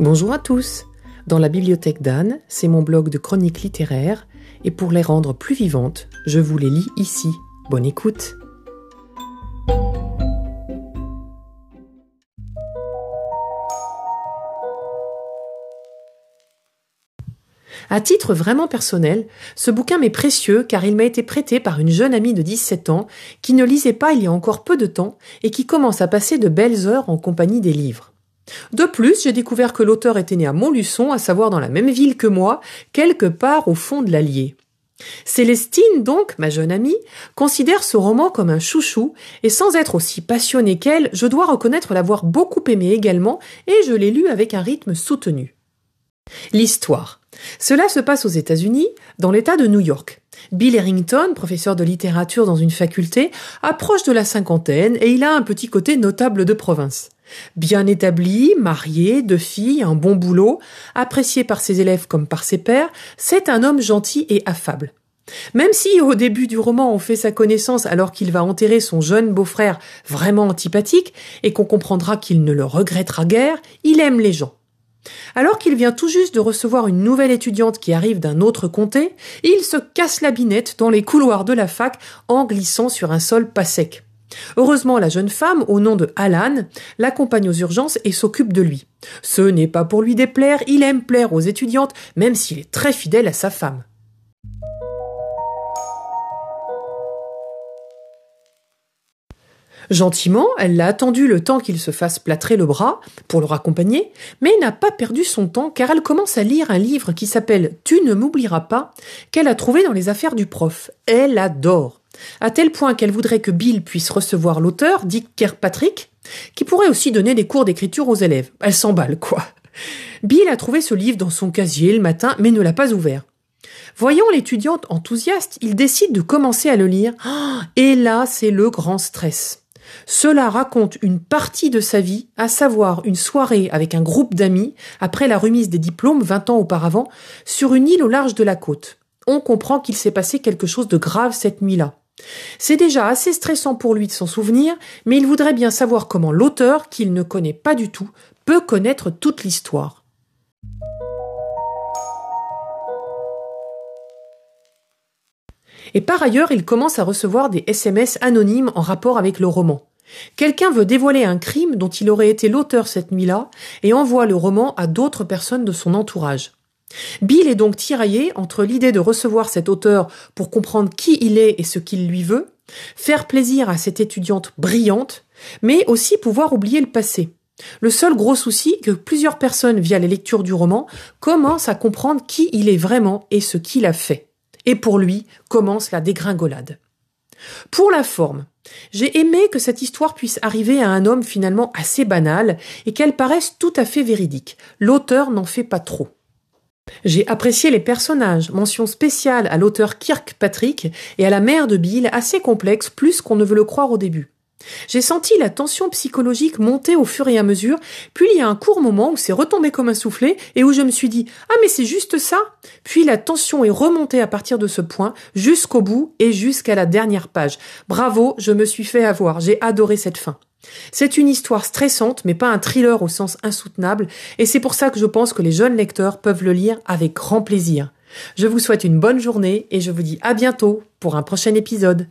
Bonjour à tous. Dans la bibliothèque d'Anne, c'est mon blog de chroniques littéraires, et pour les rendre plus vivantes, je vous les lis ici. Bonne écoute. À titre vraiment personnel, ce bouquin m'est précieux car il m'a été prêté par une jeune amie de 17 ans qui ne lisait pas il y a encore peu de temps et qui commence à passer de belles heures en compagnie des livres. De plus, j'ai découvert que l'auteur était né à Montluçon, à savoir dans la même ville que moi, quelque part au fond de l'Allier. Célestine, donc, ma jeune amie, considère ce roman comme un chouchou, et sans être aussi passionnée qu'elle, je dois reconnaître l'avoir beaucoup aimé également, et je l'ai lu avec un rythme soutenu. L'histoire. Cela se passe aux États-Unis, dans l'État de New York. Bill Harrington, professeur de littérature dans une faculté, approche de la cinquantaine et il a un petit côté notable de province. Bien établi, marié, deux filles, un bon boulot, apprécié par ses élèves comme par ses pairs, c'est un homme gentil et affable. Même si au début du roman on fait sa connaissance alors qu'il va enterrer son jeune beau-frère vraiment antipathique et qu'on comprendra qu'il ne le regrettera guère, il aime les gens. Alors qu'il vient tout juste de recevoir une nouvelle étudiante qui arrive d'un autre comté, il se casse la binette dans les couloirs de la fac en glissant sur un sol pas sec. Heureusement, la jeune femme, au nom de Alan, l'accompagne aux urgences et s'occupe de lui. Ce n'est pas pour lui déplaire, il aime plaire aux étudiantes, même s'il est très fidèle à sa femme. Gentiment, elle l'a attendu le temps qu'il se fasse plâtrer le bras pour le raccompagner, mais n'a pas perdu son temps car elle commence à lire un livre qui s'appelle Tu ne m'oublieras pas, qu'elle a trouvé dans les affaires du prof. Elle adore. À tel point qu'elle voudrait que Bill puisse recevoir l'auteur, Dick Kirkpatrick, qui pourrait aussi donner des cours d'écriture aux élèves. Elle s'emballe, quoi. Bill a trouvé ce livre dans son casier le matin, mais ne l'a pas ouvert. Voyant l'étudiante enthousiaste, il décide de commencer à le lire. Et là, c'est le grand stress. Cela raconte une partie de sa vie, à savoir une soirée avec un groupe d'amis, après la remise des diplômes vingt ans auparavant, sur une île au large de la côte. On comprend qu'il s'est passé quelque chose de grave cette nuit-là. C'est déjà assez stressant pour lui de s'en souvenir, mais il voudrait bien savoir comment l'auteur, qu'il ne connaît pas du tout, peut connaître toute l'histoire. Et par ailleurs, il commence à recevoir des SMS anonymes en rapport avec le roman. Quelqu'un veut dévoiler un crime dont il aurait été l'auteur cette nuit-là et envoie le roman à d'autres personnes de son entourage. Bill est donc tiraillé entre l'idée de recevoir cet auteur pour comprendre qui il est et ce qu'il lui veut, faire plaisir à cette étudiante brillante, mais aussi pouvoir oublier le passé. Le seul gros souci que plusieurs personnes, via les lectures du roman, commencent à comprendre qui il est vraiment et ce qu'il a fait. Et pour lui commence la dégringolade. Pour la forme, j'ai aimé que cette histoire puisse arriver à un homme finalement assez banal et qu'elle paraisse tout à fait véridique. L'auteur n'en fait pas trop. J'ai apprécié les personnages, mention spéciale à l'auteur Kirkpatrick et à la mère de Bill assez complexe plus qu'on ne veut le croire au début. J'ai senti la tension psychologique monter au fur et à mesure, puis il y a un court moment où c'est retombé comme un soufflet et où je me suis dit Ah mais c'est juste ça Puis la tension est remontée à partir de ce point, jusqu'au bout et jusqu'à la dernière page. Bravo, je me suis fait avoir, j'ai adoré cette fin. C'est une histoire stressante, mais pas un thriller au sens insoutenable, et c'est pour ça que je pense que les jeunes lecteurs peuvent le lire avec grand plaisir. Je vous souhaite une bonne journée et je vous dis à bientôt pour un prochain épisode.